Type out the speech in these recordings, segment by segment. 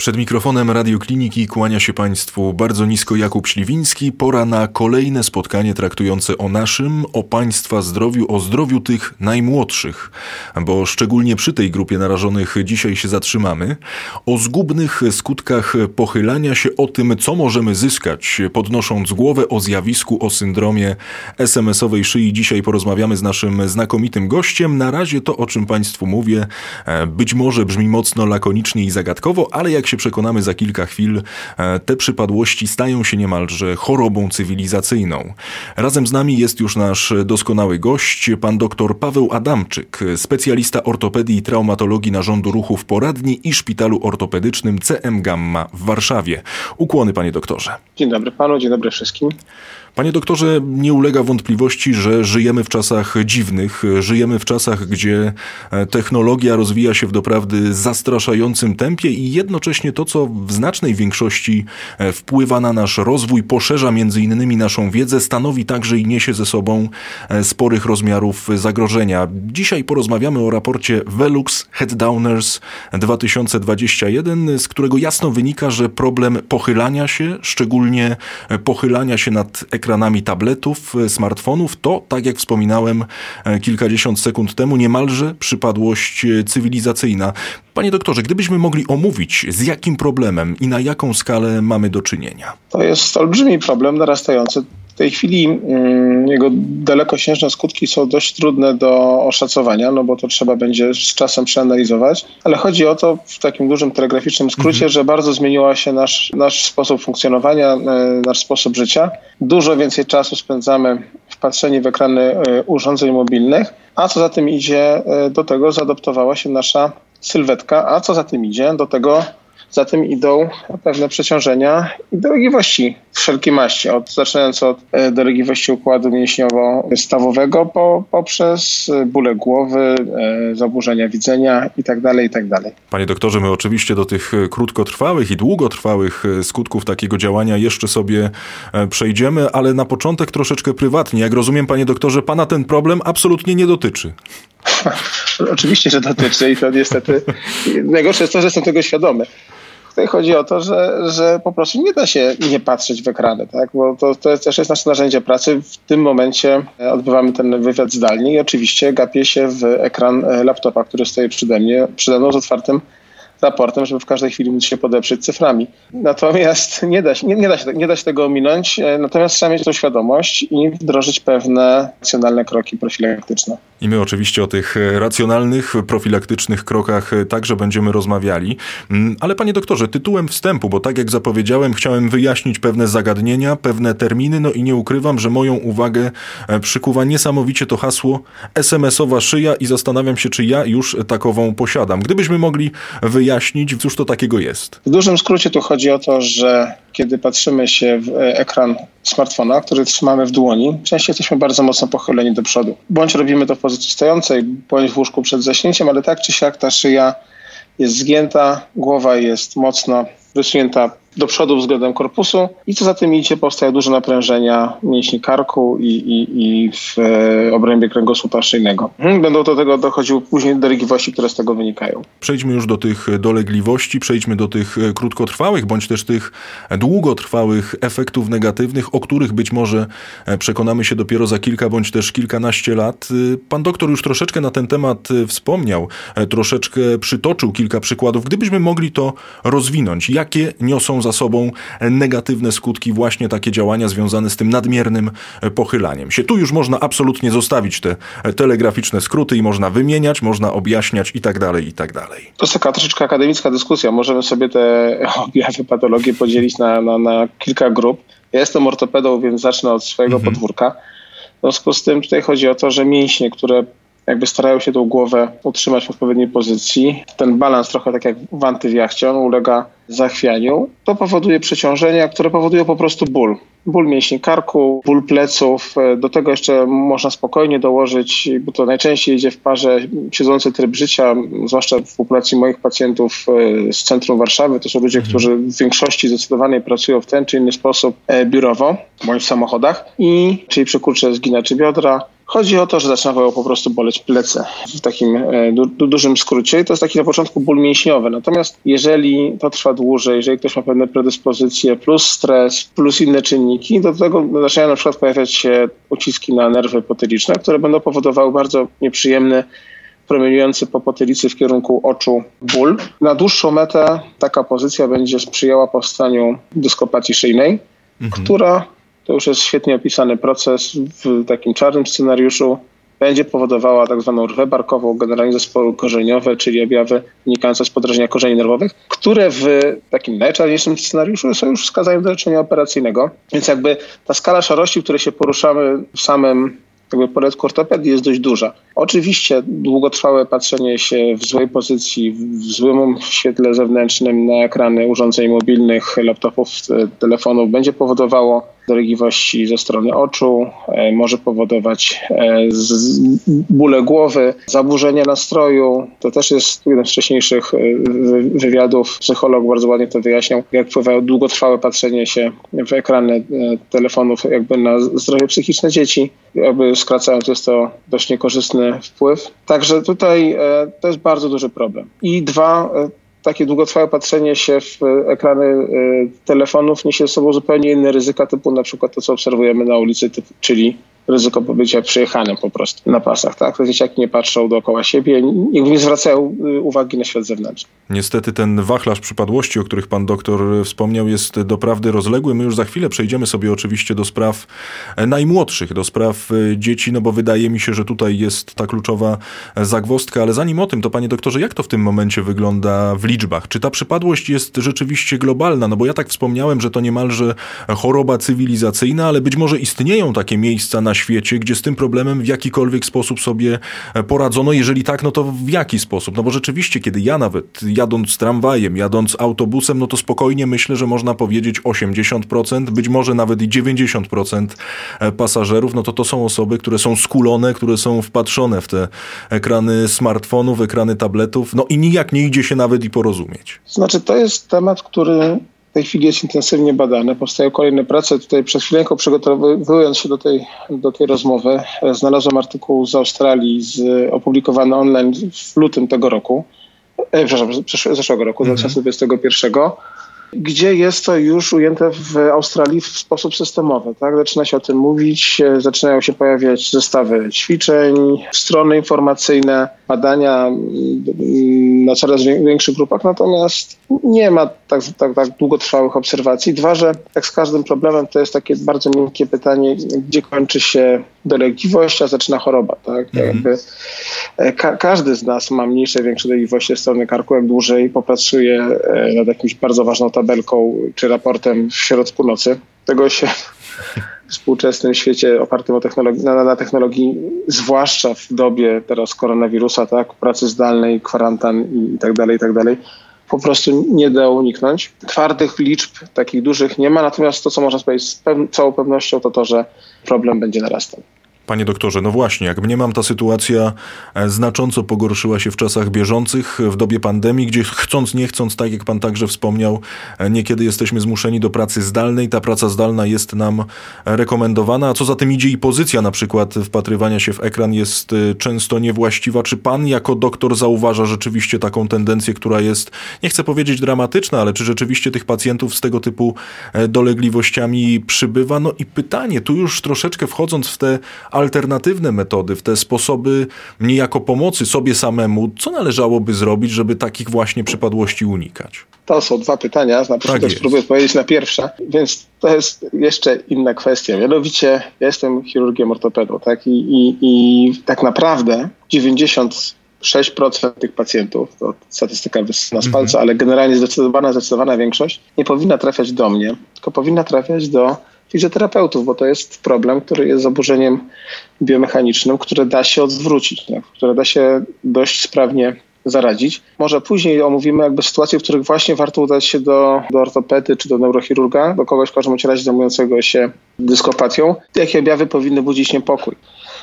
Przed mikrofonem Radiokliniki kłania się Państwu bardzo nisko Jakub Śliwiński. Pora na kolejne spotkanie traktujące o naszym, o Państwa zdrowiu, o zdrowiu tych najmłodszych, bo szczególnie przy tej grupie narażonych dzisiaj się zatrzymamy. O zgubnych skutkach pochylania się, o tym, co możemy zyskać, podnosząc głowę o zjawisku, o syndromie SMS-owej szyi. Dzisiaj porozmawiamy z naszym znakomitym gościem. Na razie to, o czym Państwu mówię, e, być może brzmi mocno lakonicznie i zagadkowo, ale jak się przekonamy za kilka chwil, e, te przypadłości stają się niemalże chorobą cywilizacyjną. Razem z nami jest już nasz doskonały gość, pan dr Paweł Adamczyk, specjalista ortopedii i traumatologii narządu ruchu w poradni i szpitalu ortopedycznym CM Gamma w Warszawie. Ukłony, panie doktorze. Dzień dobry panu, dzień dobry wszystkim. Panie doktorze, nie ulega wątpliwości, że żyjemy w czasach dziwnych, żyjemy w czasach, gdzie e, technologia rozwija się w doprawdy zastraszającym tempie i jednocześnie to, co w znacznej większości e, wpływa na nasz rozwój, poszerza między innymi naszą wiedzę, stanowi także i niesie ze sobą e, sporych rozmiarów zagrożenia. Dzisiaj porozmawiamy o raporcie Velux Headdowners 2021, z którego jasno wynika, że problem pochylania się, szczególnie pochylania się nad ekranami tabletów, e, smartfonów, to, tak jak wspominałem e, kilkadziesiąt sekund temu, niemalże przypadłość e, cywilizacyjna. Panie doktorze, gdybyśmy mogli omówić, z jakim problemem i na jaką skalę mamy do czynienia? To jest olbrzymi problem narastający tej chwili mm, jego dalekosiężne skutki są dość trudne do oszacowania, no bo to trzeba będzie z czasem przeanalizować, ale chodzi o to w takim dużym telegraficznym skrócie, mhm. że bardzo zmieniła się nasz, nasz sposób funkcjonowania, e, nasz sposób życia. Dużo więcej czasu spędzamy w patrzeniu w ekrany e, urządzeń mobilnych, a co za tym idzie, e, do tego zaadoptowała się nasza sylwetka, a co za tym idzie, do tego za tym idą pewne przeciążenia i dolegliwości wszelkiej maści, od, zaczynając od e, dolegliwości układu mięśniowo-stawowego po, poprzez bóle głowy, e, zaburzenia widzenia itd., tak itd. Tak Panie doktorze, my oczywiście do tych krótkotrwałych i długotrwałych e, skutków takiego działania jeszcze sobie przejdziemy, ale na początek troszeczkę prywatnie. Jak rozumiem, panie doktorze, pana ten problem absolutnie nie dotyczy. Oczywiście, że dotyczy i to niestety najgorsze jest to, że jestem tego świadomy. Tutaj chodzi o to, że, że po prostu nie da się nie patrzeć w ekrany, tak? bo to, to jest, też jest nasze narzędzie pracy. W tym momencie odbywamy ten wywiad zdalnie i oczywiście gapię się w ekran laptopa, który stoi przede mnie, przede mną z otwartym raportem, żeby w każdej chwili móc się podeprzeć cyframi. Natomiast nie da się, nie, nie, da się, nie da się tego ominąć, e, natomiast trzeba mieć tą świadomość i wdrożyć pewne racjonalne kroki profilaktyczne. I my oczywiście o tych racjonalnych, profilaktycznych krokach także będziemy rozmawiali. Mm, ale panie doktorze, tytułem wstępu, bo tak jak zapowiedziałem, chciałem wyjaśnić pewne zagadnienia, pewne terminy, no i nie ukrywam, że moją uwagę e, przykuwa niesamowicie to hasło SMS-owa szyja i zastanawiam się, czy ja już takową posiadam. Gdybyśmy mogli wyjaśnić, cóż to takiego jest? W dużym skrócie tu chodzi o to, że kiedy patrzymy się w e, ekran smartfona, który trzymamy w dłoni, częściej jesteśmy bardzo mocno pochyleni do przodu. Bądź robimy to w pozycji stojącej, bądź w łóżku przed zaśnięciem, ale tak czy siak ta szyja jest zgięta, głowa jest mocno wysunięta do przodu względem korpusu i co za tym idzie, powstaje duże naprężenia mięśni karku i, i, i w e, obrębie kręgosłupa szyjnego. Hmm, będą do tego dochodziły później dolegliwości, które z tego wynikają. Przejdźmy już do tych dolegliwości, przejdźmy do tych e, krótkotrwałych, bądź też tych długotrwałych efektów negatywnych, o których być może e, przekonamy się dopiero za kilka bądź też kilkanaście lat. Pan doktor już troszeczkę na ten temat wspomniał, troszeczkę przytoczył kilka przykładów. Gdybyśmy mogli to rozwinąć, jakie niosą za sobą negatywne skutki właśnie takie działania związane z tym nadmiernym pochylaniem się. Tu już można absolutnie zostawić te telegraficzne skróty i można wymieniać, można objaśniać i tak dalej, i tak dalej. To jest taka troszeczkę akademicka dyskusja. Możemy sobie te objawy, patologie podzielić na, na, na kilka grup. Ja jestem ortopedą, więc zacznę od swojego mhm. podwórka. W związku z tym tutaj chodzi o to, że mięśnie, które jakby starają się tą głowę utrzymać w odpowiedniej pozycji. Ten balans trochę tak jak w antywjachcie, on ulega zachwianiu. To powoduje przeciążenia, które powodują po prostu ból. Ból mięśni karku, ból pleców. Do tego jeszcze można spokojnie dołożyć, bo to najczęściej idzie w parze siedzący tryb życia, zwłaszcza w populacji moich pacjentów e, z centrum Warszawy. To są ludzie, mhm. którzy w większości zdecydowanej pracują w ten czy inny sposób e, biurowo bądź w samochodach. I czyli przykurcze zginaczy biodra, Chodzi o to, że zaczynają po prostu boleć plece w takim e, du dużym skrócie i to jest taki na początku ból mięśniowy. Natomiast jeżeli to trwa dłużej, jeżeli ktoś ma pewne predyspozycje, plus stres, plus inne czynniki, do tego zaczynają na przykład pojawiać się uciski na nerwy potyliczne, które będą powodowały bardzo nieprzyjemny promieniujący po potylicy w kierunku oczu ból. Na dłuższą metę taka pozycja będzie sprzyjała powstaniu dyskopatii szyjnej, mhm. która to już jest świetnie opisany proces w takim czarnym scenariuszu. Będzie powodowała tak zwaną rwę barkową, generalnie zespoły korzeniowe, czyli objawy wynikające z podrażnienia korzeni nerwowych, które w takim najczarniejszym scenariuszu są już wskazaniem do leczenia operacyjnego. Więc jakby ta skala szarości, w której się poruszamy w samym jakby poletku ortopedii jest dość duża. Oczywiście długotrwałe patrzenie się w złej pozycji, w złym świetle zewnętrznym na ekrany urządzeń mobilnych, laptopów, telefonów będzie powodowało dolegliwości ze strony oczu, e, może powodować e, bóle głowy, zaburzenia nastroju. To też jest jeden z wcześniejszych e, wywiadów. Psycholog bardzo ładnie to wyjaśniał, jak wpływa długotrwałe patrzenie się w ekrany telefonów jakby na zdrowie psychiczne dzieci. Jakby skracając jest to dość niekorzystny wpływ. Także tutaj to jest bardzo duży problem. I dwa, takie długotrwałe patrzenie się w ekrany y, telefonów niesie ze sobą zupełnie inne ryzyka, typu na przykład to, co obserwujemy na ulicy, czyli ryzyko bycia przejechanym po prostu na pasach. Tak? Te dzieciaki nie patrzą dookoła siebie, nie zwracają y, uwagi na świat zewnętrzny. Niestety ten wachlarz przypadłości, o których pan doktor wspomniał, jest doprawdy rozległy. My już za chwilę przejdziemy sobie oczywiście do spraw e, najmłodszych, do spraw e, dzieci, no bo wydaje mi się, że tutaj jest ta kluczowa e, zagwostka, ale zanim o tym, to panie doktorze, jak to w tym momencie wygląda w liczbach? Czy ta przypadłość jest rzeczywiście globalna? No bo ja tak wspomniałem, że to niemalże choroba cywilizacyjna, ale być może istnieją takie miejsca na świecie, gdzie z tym problemem w jakikolwiek sposób sobie e, poradzono? Jeżeli tak, no to w jaki sposób? No bo rzeczywiście, kiedy ja nawet jadąc tramwajem, jadąc autobusem, no to spokojnie myślę, że można powiedzieć 80%, być może nawet i 90% e, pasażerów, no to to są osoby, które są skulone, które są wpatrzone w te ekrany smartfonów, ekrany tabletów, no i nijak nie idzie się nawet i porozumieć. Znaczy, to jest temat, który w tej chwili jest intensywnie badane. Powstają kolejne prace. Tutaj przez chwilę przygotowując się do tej, do tej rozmowy, e, znalazłem artykuł z Australii z, opublikowany online w lutym tego roku, e, przepraszam, zeszłego roku, mhm. 2021 gdzie jest to już ujęte w Australii w sposób systemowy. Tak? Zaczyna się o tym mówić, e, zaczynają się pojawiać zestawy ćwiczeń, strony informacyjne, badania mm, na coraz większych grupach, natomiast nie ma tak, tak, tak długotrwałych obserwacji. Dwa, że jak z każdym problemem to jest takie bardzo miękkie pytanie, gdzie kończy się dolegliwość, a zaczyna choroba. Tak? Mhm. Jakby, e, ka każdy z nas ma mniejsze, większe dolegliwości strony karku, jak dłużej popracuje nad jakimś bardzo ważną tabelką czy raportem w środku nocy. Tego się współczesnym świecie opartym o technologii, na, na, technologii, zwłaszcza w dobie teraz koronawirusa, tak, pracy zdalnej, kwarantan i tak dalej, i tak dalej, po prostu nie da uniknąć. Twardych liczb takich dużych nie ma, natomiast to, co można powiedzieć z całą pewnością, to to, że problem będzie narastał. Panie doktorze, no właśnie, jak mniemam, ta sytuacja e, znacząco pogorszyła się w czasach bieżących, w dobie pandemii, gdzie chcąc, nie chcąc, tak jak pan także wspomniał, e, niekiedy jesteśmy zmuszeni do pracy zdalnej. Ta praca zdalna jest nam rekomendowana, a co za tym idzie i pozycja na przykład wpatrywania się w ekran jest e, często niewłaściwa. Czy pan jako doktor zauważa rzeczywiście taką tendencję, która jest, nie chcę powiedzieć dramatyczna, ale czy rzeczywiście tych pacjentów z tego typu dolegliwościami przybywa? No i pytanie, tu już troszeczkę wchodząc w te alternatywne metody, w te sposoby niejako pomocy sobie samemu, co należałoby zrobić, żeby takich właśnie przypadłości unikać? To są dwa pytania, na tak też spróbuję odpowiedzieć na pierwsze, więc to jest jeszcze inna kwestia. Mianowicie ja jestem chirurgiem ortopedą, tak? I, i, i tak naprawdę 90 6% tych pacjentów, to statystyka wysyna z palca, mhm. ale generalnie zdecydowana, zdecydowana większość nie powinna trafiać do mnie, tylko powinna trafiać do fizjoterapeutów, bo to jest problem, który jest zaburzeniem biomechanicznym, które da się odwrócić, tak? które da się dość sprawnie zaradzić. Może później omówimy jakby sytuacje, w których właśnie warto udać się do, do ortopedy czy do neurochirurga, do kogoś w każdym razie zajmującego się dyskopatią. Jakie objawy powinny budzić niepokój?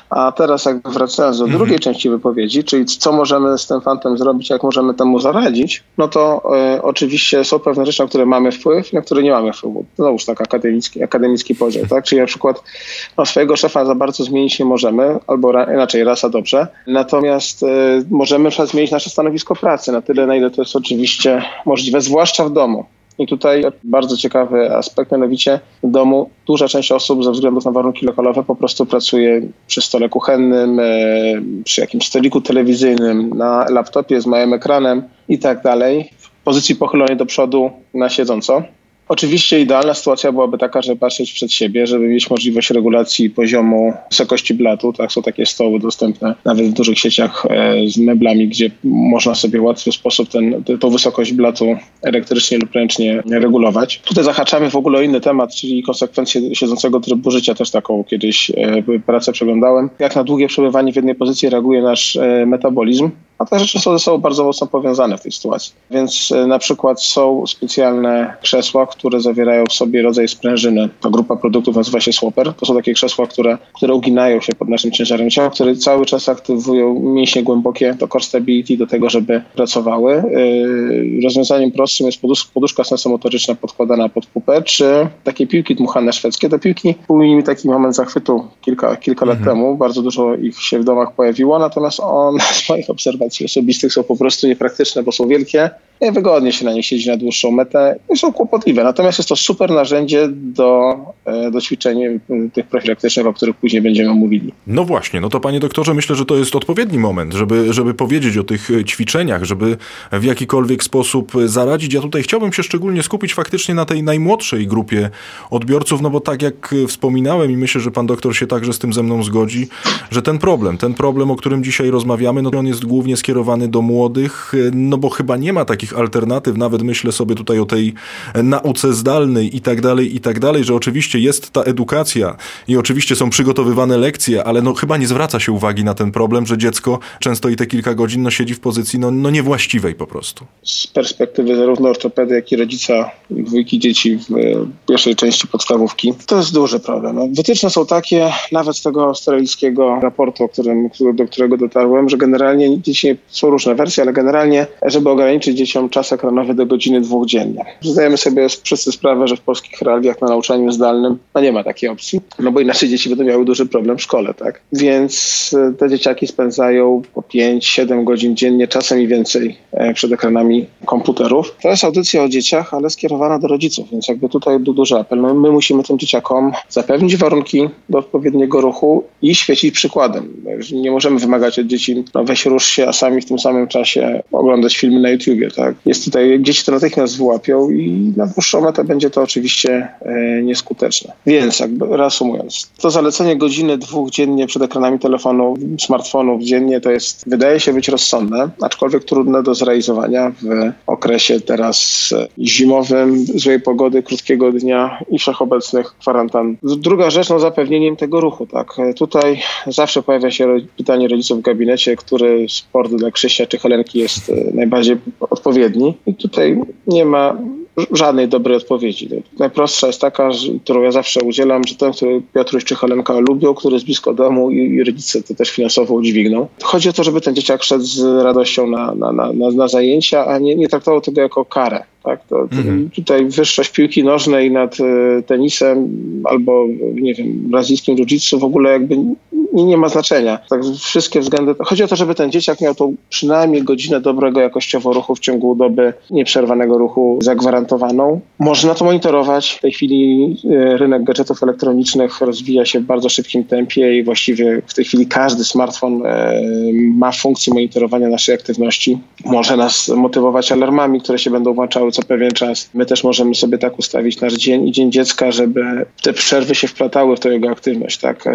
A teraz jak wracając do mhm. drugiej części wypowiedzi, czyli co możemy z tym fantem zrobić, jak możemy temu zaradzić, no to e, oczywiście są pewne rzeczy, na które mamy wpływ i na które nie mamy wpływu. Znowuż tak akademicki, akademicki podział, tak? Czyli na przykład no, swojego szefa za bardzo zmienić nie możemy, albo ra, inaczej rasa dobrze, natomiast e, możemy zmienić nasze stanowisko pracy na tyle, na ile to jest oczywiście możliwe, zwłaszcza w domu. I tutaj bardzo ciekawy aspekt, mianowicie w domu duża część osób ze względu na warunki lokalowe po prostu pracuje przy stole kuchennym, e, przy jakimś stoliku telewizyjnym, na laptopie z małym ekranem i tak dalej, w pozycji pochylonej do przodu na siedząco. Oczywiście idealna sytuacja byłaby taka, żeby patrzeć przed siebie, żeby mieć możliwość regulacji poziomu wysokości blatu. Tak, są takie stoły dostępne nawet w dużych sieciach e, z meblami, gdzie można sobie w łatwy sposób ten, tą wysokość blatu elektrycznie lub ręcznie regulować. Tutaj zahaczamy w ogóle o inny temat, czyli konsekwencje siedzącego trybu życia. Też taką kiedyś e, pracę przeglądałem. Jak na długie przebywanie w jednej pozycji reaguje nasz e, metabolizm. A te rzeczy są ze sobą bardzo mocno powiązane w tej sytuacji. Więc na przykład są specjalne krzesła, które zawierają w sobie rodzaj sprężyny. Ta grupa produktów nazywa się Swapper. To są takie krzesła, które, które uginają się pod naszym ciężarem ciała, które cały czas aktywują mięśnie głębokie, to core stability do tego, żeby pracowały. Yy, rozwiązaniem prostszym jest poduszka sensomotoryczna podkładana pod pupę, czy takie piłki dmuchane szwedzkie. Te piłki były mi taki moment zachwytu kilka, kilka lat mhm. temu. Bardzo dużo ich się w domach pojawiło, natomiast one z moich obserwacji osobistych są po prostu niepraktyczne, bo są wielkie wygodnie się na nich siedzi na dłuższą metę i są kłopotliwe. Natomiast jest to super narzędzie do, e, do ćwiczeń e, tych profilaktycznych, o których później będziemy mówili. No właśnie, no to panie doktorze, myślę, że to jest odpowiedni moment, żeby, żeby powiedzieć o tych e, ćwiczeniach, żeby w jakikolwiek sposób zaradzić. Ja tutaj chciałbym się szczególnie skupić faktycznie na tej najmłodszej grupie odbiorców, no bo tak jak wspominałem i myślę, że pan doktor się także z tym ze mną zgodzi, że ten problem, ten problem, o którym dzisiaj rozmawiamy, no on jest głównie skierowany do młodych, no bo chyba nie ma takich takich alternatyw, nawet myślę sobie tutaj o tej nauce zdalnej i tak dalej, i tak dalej, że oczywiście jest ta edukacja i oczywiście są przygotowywane lekcje, ale no chyba nie zwraca się uwagi na ten problem, że dziecko często i te kilka godzin no, siedzi w pozycji no, no niewłaściwej po prostu. Z perspektywy zarówno ortopedy, jak i rodzica dwójki dzieci w pierwszej części podstawówki, to jest duży problem. No, wytyczne są takie, nawet z tego australijskiego raportu, o którym, do którego dotarłem, że generalnie dzieci są różne wersje, ale generalnie, żeby ograniczyć dzieciom czas ekranowy do godziny dwóch dziennie. Zdajemy sobie wszyscy sprawę, że w polskich realiach na nauczaniu zdalnym no nie ma takiej opcji, no bo inaczej dzieci będą miały duży problem w szkole, tak? Więc e, te dzieciaki spędzają po 5-7 godzin dziennie, czasem i więcej e, przed ekranami komputerów. To jest audycja o dzieciach, ale skierowana do rodziców, więc jakby tutaj duży apel. No my musimy tym dzieciakom zapewnić warunki do odpowiedniego ruchu i świecić przykładem. Nie możemy wymagać od dzieci, no weź rusz się, a sami w tym samym czasie oglądać filmy na YouTubie, tak? Jest tutaj, dzieci to natychmiast wyłapią i na dłuższą metę będzie to oczywiście e, nieskuteczne. Więc jakby reasumując, to zalecenie godziny, dwóch dziennie przed ekranami telefonu, smartfonów dziennie to jest, wydaje się być rozsądne, aczkolwiek trudne do zrealizowania w okresie teraz e, zimowym, złej pogody, krótkiego dnia i wszechobecnych kwarantan. Druga rzecz, no zapewnieniem tego ruchu, tak. E, tutaj zawsze pojawia się pytanie rodziców w gabinecie, który sport dla Krzysia czy Helenki jest najbardziej odpowiedni odpowiedni i tutaj nie ma żadnej dobrej odpowiedzi. Najprostsza jest taka, którą ja zawsze udzielam, że ten, który Piotruś czy Helenka lubią, który jest blisko domu i, rodzice to też finansowo udźwigną. Chodzi o to, żeby ten dzieciak szedł z radością na, na, na, na zajęcia, a nie, nie traktował tego jako karę. Tak? To, mhm. Tutaj wyższość piłki nożnej nad e, tenisem albo, nie wiem, brazylijskim jiu w ogóle jakby nie, nie ma znaczenia. Tak, wszystkie względy. Chodzi o to, żeby ten dzieciak miał tą przynajmniej godzinę dobrego jakościowo ruchu w ciągu doby nieprzerwanego ruchu zagwarantowaną. Można to monitorować. W tej chwili e, rynek gadżetów elektronicznych rozwija się w bardzo szybkim tempie i właściwie w tej chwili każdy smartfon e, ma funkcję monitorowania naszej aktywności. Może nas motywować alarmami, które się będą włączały co pewien czas. My też możemy sobie tak ustawić nasz dzień i Dzień Dziecka, żeby te przerwy się wplatały w tę jego aktywność. Tak? E,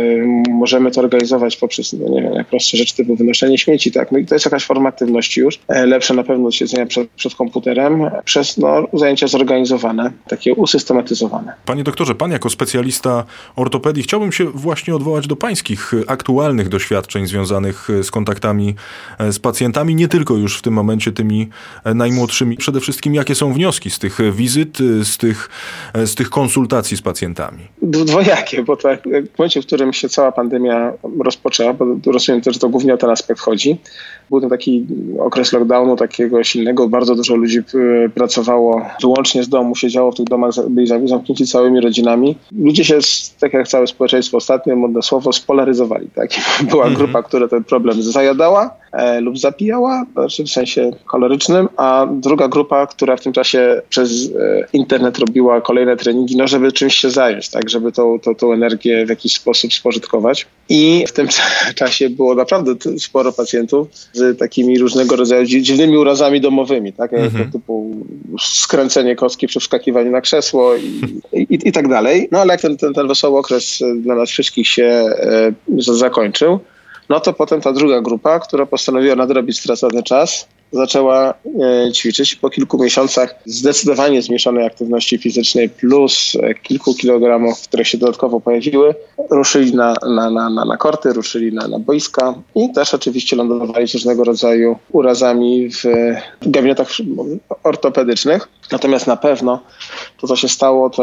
możemy to organizować poprzez, no nie wiem, najprostsze rzeczy typu wynoszenie śmieci. Tak? No i to jest jakaś forma aktywności już. E, lepsze na pewno od siedzenia przed, przed komputerem przez no, zajęcia zorganizowane, takie usystematyzowane. Panie doktorze, pan jako specjalista ortopedii, chciałbym się właśnie odwołać do pańskich aktualnych doświadczeń związanych z kontaktami e, z pacjentami, nie tylko już w tym momencie tymi najmłodszymi. Przede wszystkim jakie są wnioski z tych wizyt, z tych, z tych konsultacji z pacjentami? Dwojakie, bo tak, w momencie, w którym się cała pandemia rozpoczęła, bo rozumiem też, że to głównie o ten aspekt chodzi. Był to taki okres lockdownu takiego silnego, bardzo dużo ludzi e, pracowało wyłącznie z domu, siedziało w tych domach, byli zamknięci całymi rodzinami. Ludzie się, tak jak całe społeczeństwo ostatnio, modne słowo, spolaryzowali. Tak? Była mhm. grupa, która ten problem zajadała e, lub zapijała, znaczy w sensie kolorycznym, a druga grupa, która w tym czasie przez e, internet robiła kolejne treningi, no żeby czymś się zająć, tak, żeby tą, tą, tą energię w jakiś sposób spożytkować. I w tym czasie było naprawdę sporo pacjentów z takimi różnego rodzaju dziwnymi urazami domowymi, tak, mhm. typu skręcenie kostki przy wskakiwaniu na krzesło i, i, i tak dalej. No ale jak ten, ten, ten wesoły okres dla nas wszystkich się e, zakończył, no to potem ta druga grupa, która postanowiła nadrobić stracony czas, zaczęła e, ćwiczyć. Po kilku miesiącach zdecydowanie zmniejszonej aktywności fizycznej plus e, kilku kilogramów, które się dodatkowo pojawiły, ruszyli na, na, na, na, na korty, ruszyli na, na boiska i też oczywiście lądowali z różnego rodzaju urazami w gabinetach ortopedycznych. Natomiast na pewno to, co się stało, to,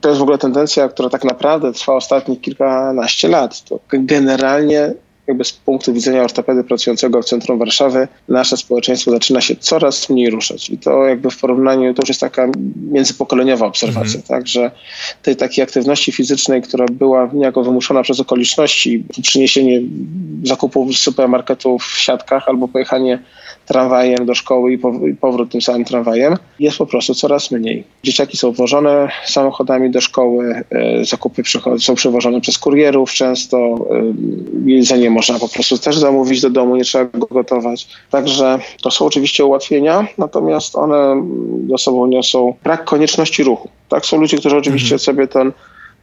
to jest w ogóle tendencja, która tak naprawdę trwa ostatnich kilkanaście lat. To generalnie jakby z punktu widzenia ortopedy pracującego w centrum Warszawy, nasze społeczeństwo zaczyna się coraz mniej ruszać. I to jakby w porównaniu, to już jest taka międzypokoleniowa obserwacja, mhm. tak, że tej takiej aktywności fizycznej, która była niejako wymuszona przez okoliczności, przyniesienie zakupów z supermarketów w siatkach albo pojechanie tramwajem do szkoły i powrót tym samym tramwajem, jest po prostu coraz mniej. Dzieciaki są wożone samochodami do szkoły, e, zakupy są przewożone przez kurierów często, e, jedzenie można po prostu też zamówić do domu, nie trzeba go gotować. Także to są oczywiście ułatwienia, natomiast one ze sobą niosą brak konieczności ruchu. Tak, są ludzie, którzy oczywiście mhm. sobie ten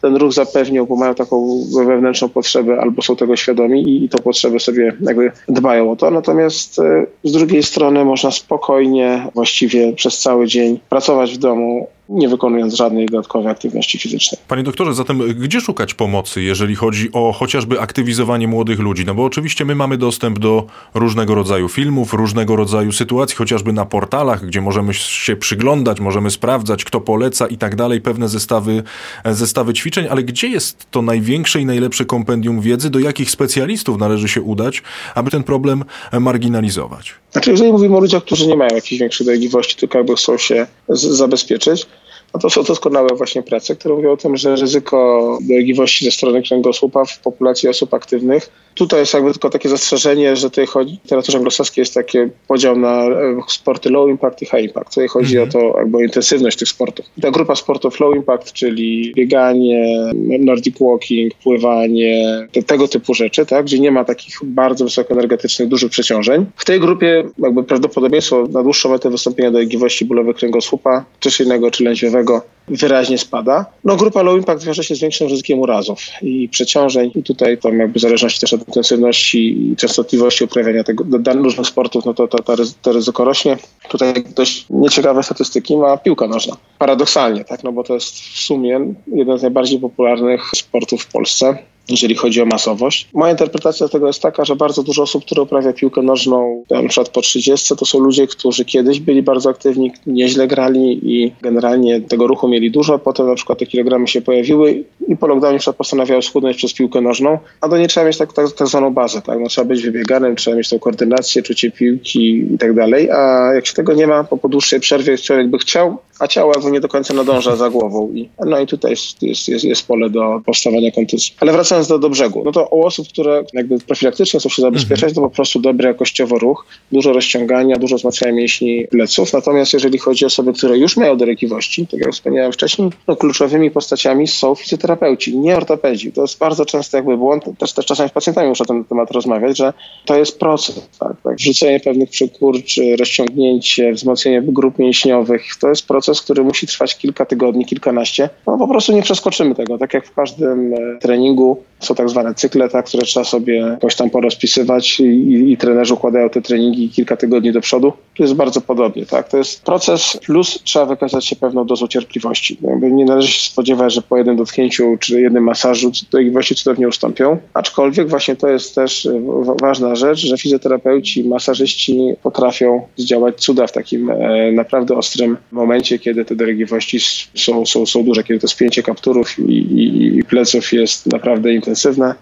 ten ruch zapewnią, bo mają taką wewnętrzną potrzebę albo są tego świadomi i, i to potrzeby sobie jakby dbają o to. Natomiast e, z drugiej strony można spokojnie, właściwie przez cały dzień pracować w domu, nie wykonując żadnej dodatkowej aktywności fizycznej. Panie doktorze, zatem gdzie szukać pomocy, jeżeli chodzi o chociażby aktywizowanie młodych ludzi? No bo oczywiście my mamy dostęp do różnego rodzaju filmów, różnego rodzaju sytuacji, chociażby na portalach, gdzie możemy się przyglądać, możemy sprawdzać, kto poleca i tak dalej, pewne zestawy, zestawy ćwiczeń, ale gdzie jest to największe i najlepsze kompendium wiedzy, do jakich specjalistów należy się udać, aby ten problem marginalizować? Znaczy, jeżeli mówimy o ludziach, którzy nie mają jakichś większych dolegliwości, tylko jakby chcą się zabezpieczyć, no to są doskonałe właśnie prace, które mówią o tym, że ryzyko dolegliwości ze strony kręgosłupa w populacji osób aktywnych. Tutaj jest jakby tylko takie zastrzeżenie, że tutaj chodzi, w literaturze anglosaskiej jest taki podział na e, sporty low impact i high impact. Tutaj chodzi mm -hmm. o to jakby o intensywność tych sportów. I ta grupa sportów low impact, czyli bieganie, nordic walking, pływanie, te, tego typu rzeczy, tak, gdzie nie ma takich bardzo wysokoenergetycznych, dużych przeciążeń. W tej grupie jakby prawdopodobieństwo na dłuższą metę wystąpienia dolegliwości bólowych kręgosłupa, czy silnego, czy lędźwiowego wyraźnie spada. No grupa low impact wiąże się z większym ryzykiem urazów i przeciążeń i tutaj to jakby w zależności też od intensywności i częstotliwości uprawiania tego, różnych sportów, no to, to, to, to ryzyko rośnie. Tutaj dość nieciekawe statystyki ma piłka nożna. Paradoksalnie, tak, no bo to jest w sumie jeden z najbardziej popularnych sportów w Polsce jeżeli chodzi o masowość. Moja interpretacja tego jest taka, że bardzo dużo osób, które uprawia piłkę nożną, na przykład po 30, to są ludzie, którzy kiedyś byli bardzo aktywni, nieźle grali i generalnie tego ruchu mieli dużo, potem na przykład te kilogramy się pojawiły i po lockdownie przykład postanawiały schudnąć przez piłkę nożną, a do niej trzeba mieć tak, tak, tak zwaną bazę, tak? No, trzeba być wybieganym, trzeba mieć tą koordynację, czucie piłki i tak dalej, a jak się tego nie ma, po, po dłuższej przerwie człowiek by chciał, a ciało jakby nie do końca nadąża za głową. I, no i tutaj jest, jest, jest, jest pole do powstawania kontuzji. Ale wracając do, do brzegu, no to u osób, które jakby profilaktycznie chcą się zabezpieczać, mhm. to po prostu dobry jakościowo ruch, dużo rozciągania, dużo wzmacniania mięśni pleców. Natomiast jeżeli chodzi o osoby, które już mają dolegliwości, tak jak wspomniałem wcześniej, no kluczowymi postaciami są fizjoterapeuci, nie ortopedzi. To jest bardzo często jakby błąd, też, też czasami z pacjentami muszę na ten temat rozmawiać, że to jest proces, tak, tak. Wrzucenie pewnych przykurczy, rozciągnięcie, wzmocnienie grup mięśniowych, to jest proces, proces, który musi trwać kilka tygodni, kilkanaście, no po prostu nie przeskoczymy tego. Tak jak w każdym e, treningu są tak zwane cykle, tak, które trzeba sobie jakoś tam porozpisywać i, i, i trenerzy układają te treningi kilka tygodni do przodu. Tu jest bardzo podobnie. Tak? To jest proces, plus trzeba wykazać się pewną dozą cierpliwości. Jakby nie należy się spodziewać, że po jednym dotknięciu czy jednym masażu dolegliwości cudownie ustąpią. Aczkolwiek właśnie to jest też e, ważna rzecz, że fizjoterapeuci, masażyści potrafią zdziałać cuda w takim e, naprawdę ostrym momencie, kiedy te dolegliwości są, są, są duże, kiedy to spięcie kapturów i, i, i pleców jest naprawdę intensywne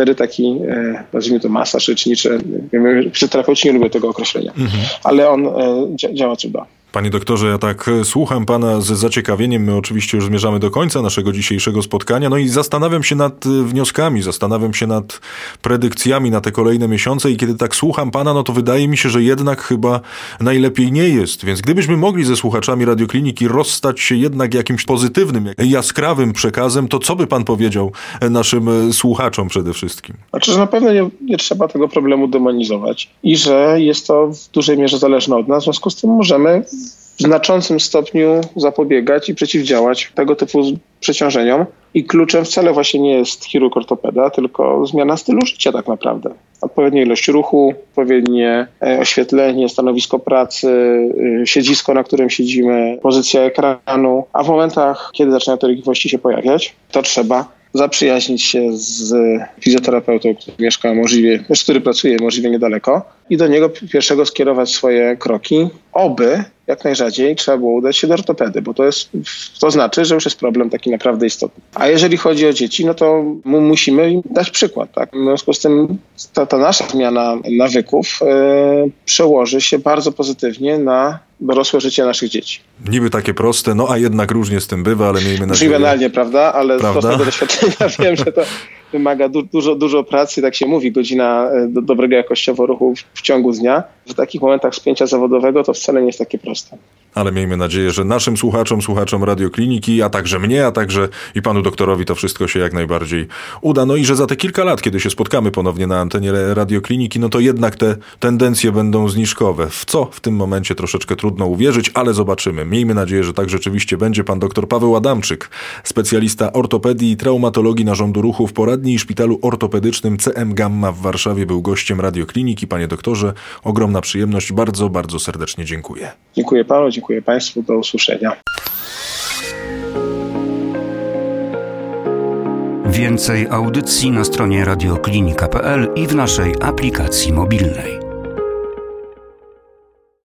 wtedy taki, e, nazwijmy to masaż leczniczy, fizjoterapeuci nie lubią tego określenia, mhm. ale on działa cuda. Panie doktorze, ja tak e, słucham pana z zaciekawieniem. My oczywiście już zmierzamy do końca naszego dzisiejszego spotkania. No i zastanawiam się nad e, wnioskami, zastanawiam się nad predykcjami na te kolejne miesiące i kiedy tak słucham pana, no to wydaje mi się, że jednak chyba najlepiej nie jest. Więc gdybyśmy mogli ze słuchaczami radiokliniki rozstać się jednak jakimś pozytywnym, jaskrawym przekazem, to co by pan powiedział e, naszym słuchaczom przede wszystkim? Znaczy, że na pewno nie, nie trzeba tego problemu demonizować i że jest to w dużej mierze zależne od nas. W związku z tym możemy w znaczącym stopniu zapobiegać i przeciwdziałać tego typu przeciążeniom. I kluczem wcale właśnie nie jest chirurg ortopeda, tylko zmiana stylu życia tak naprawdę. Odpowiednia ilość ruchu, odpowiednie e, oświetlenie, stanowisko pracy, e, siedzisko, na którym siedzimy, pozycja ekranu, a w momentach, kiedy zaczynają te dolegliwości się pojawiać, to trzeba zaprzyjaźnić się z fizjoterapeutą, który mieszka możliwie, który pracuje możliwie niedaleko i do niego pierwszego skierować swoje kroki, oby jak najrzadziej trzeba było udać się do ortopedy, bo to jest, to znaczy, że już jest problem taki naprawdę istotny. A jeżeli chodzi o dzieci, no to musimy im dać przykład, tak? W związku z tym ta, ta nasza zmiana nawyków yy, przełoży się bardzo pozytywnie na dorosłe życie naszych dzieci. Niby takie proste, no a jednak różnie z tym bywa, ale miejmy nadzieję... Banalnie, prawda? Ale prawda? z własnego doświadczenia wiem, że to wymaga du dużo, dużo pracy, tak się mówi, godzina e, do dobrego jakościowo ruchu w, w ciągu dnia. W takich momentach spięcia zawodowego to wcale nie jest takie proste ale miejmy nadzieję, że naszym słuchaczom, słuchaczom radiokliniki, a także mnie, a także i panu doktorowi to wszystko się jak najbardziej uda. No i że za te kilka lat, kiedy się spotkamy ponownie na antenie radiokliniki, no to jednak te tendencje będą zniżkowe. W co w tym momencie troszeczkę trudno uwierzyć, ale zobaczymy. Miejmy nadzieję, że tak rzeczywiście będzie. Pan doktor Paweł Adamczyk, specjalista ortopedii i traumatologii narządu ruchu w poradni i szpitalu ortopedycznym CM Gamma w Warszawie był gościem radiokliniki. Panie doktorze, ogromna przyjemność. Bardzo, bardzo serdecznie dziękuję. Dziękuję panu, Dziękuję Państwu. Do usłyszenia. Więcej audycji na stronie radioklinika.pl i w naszej aplikacji mobilnej.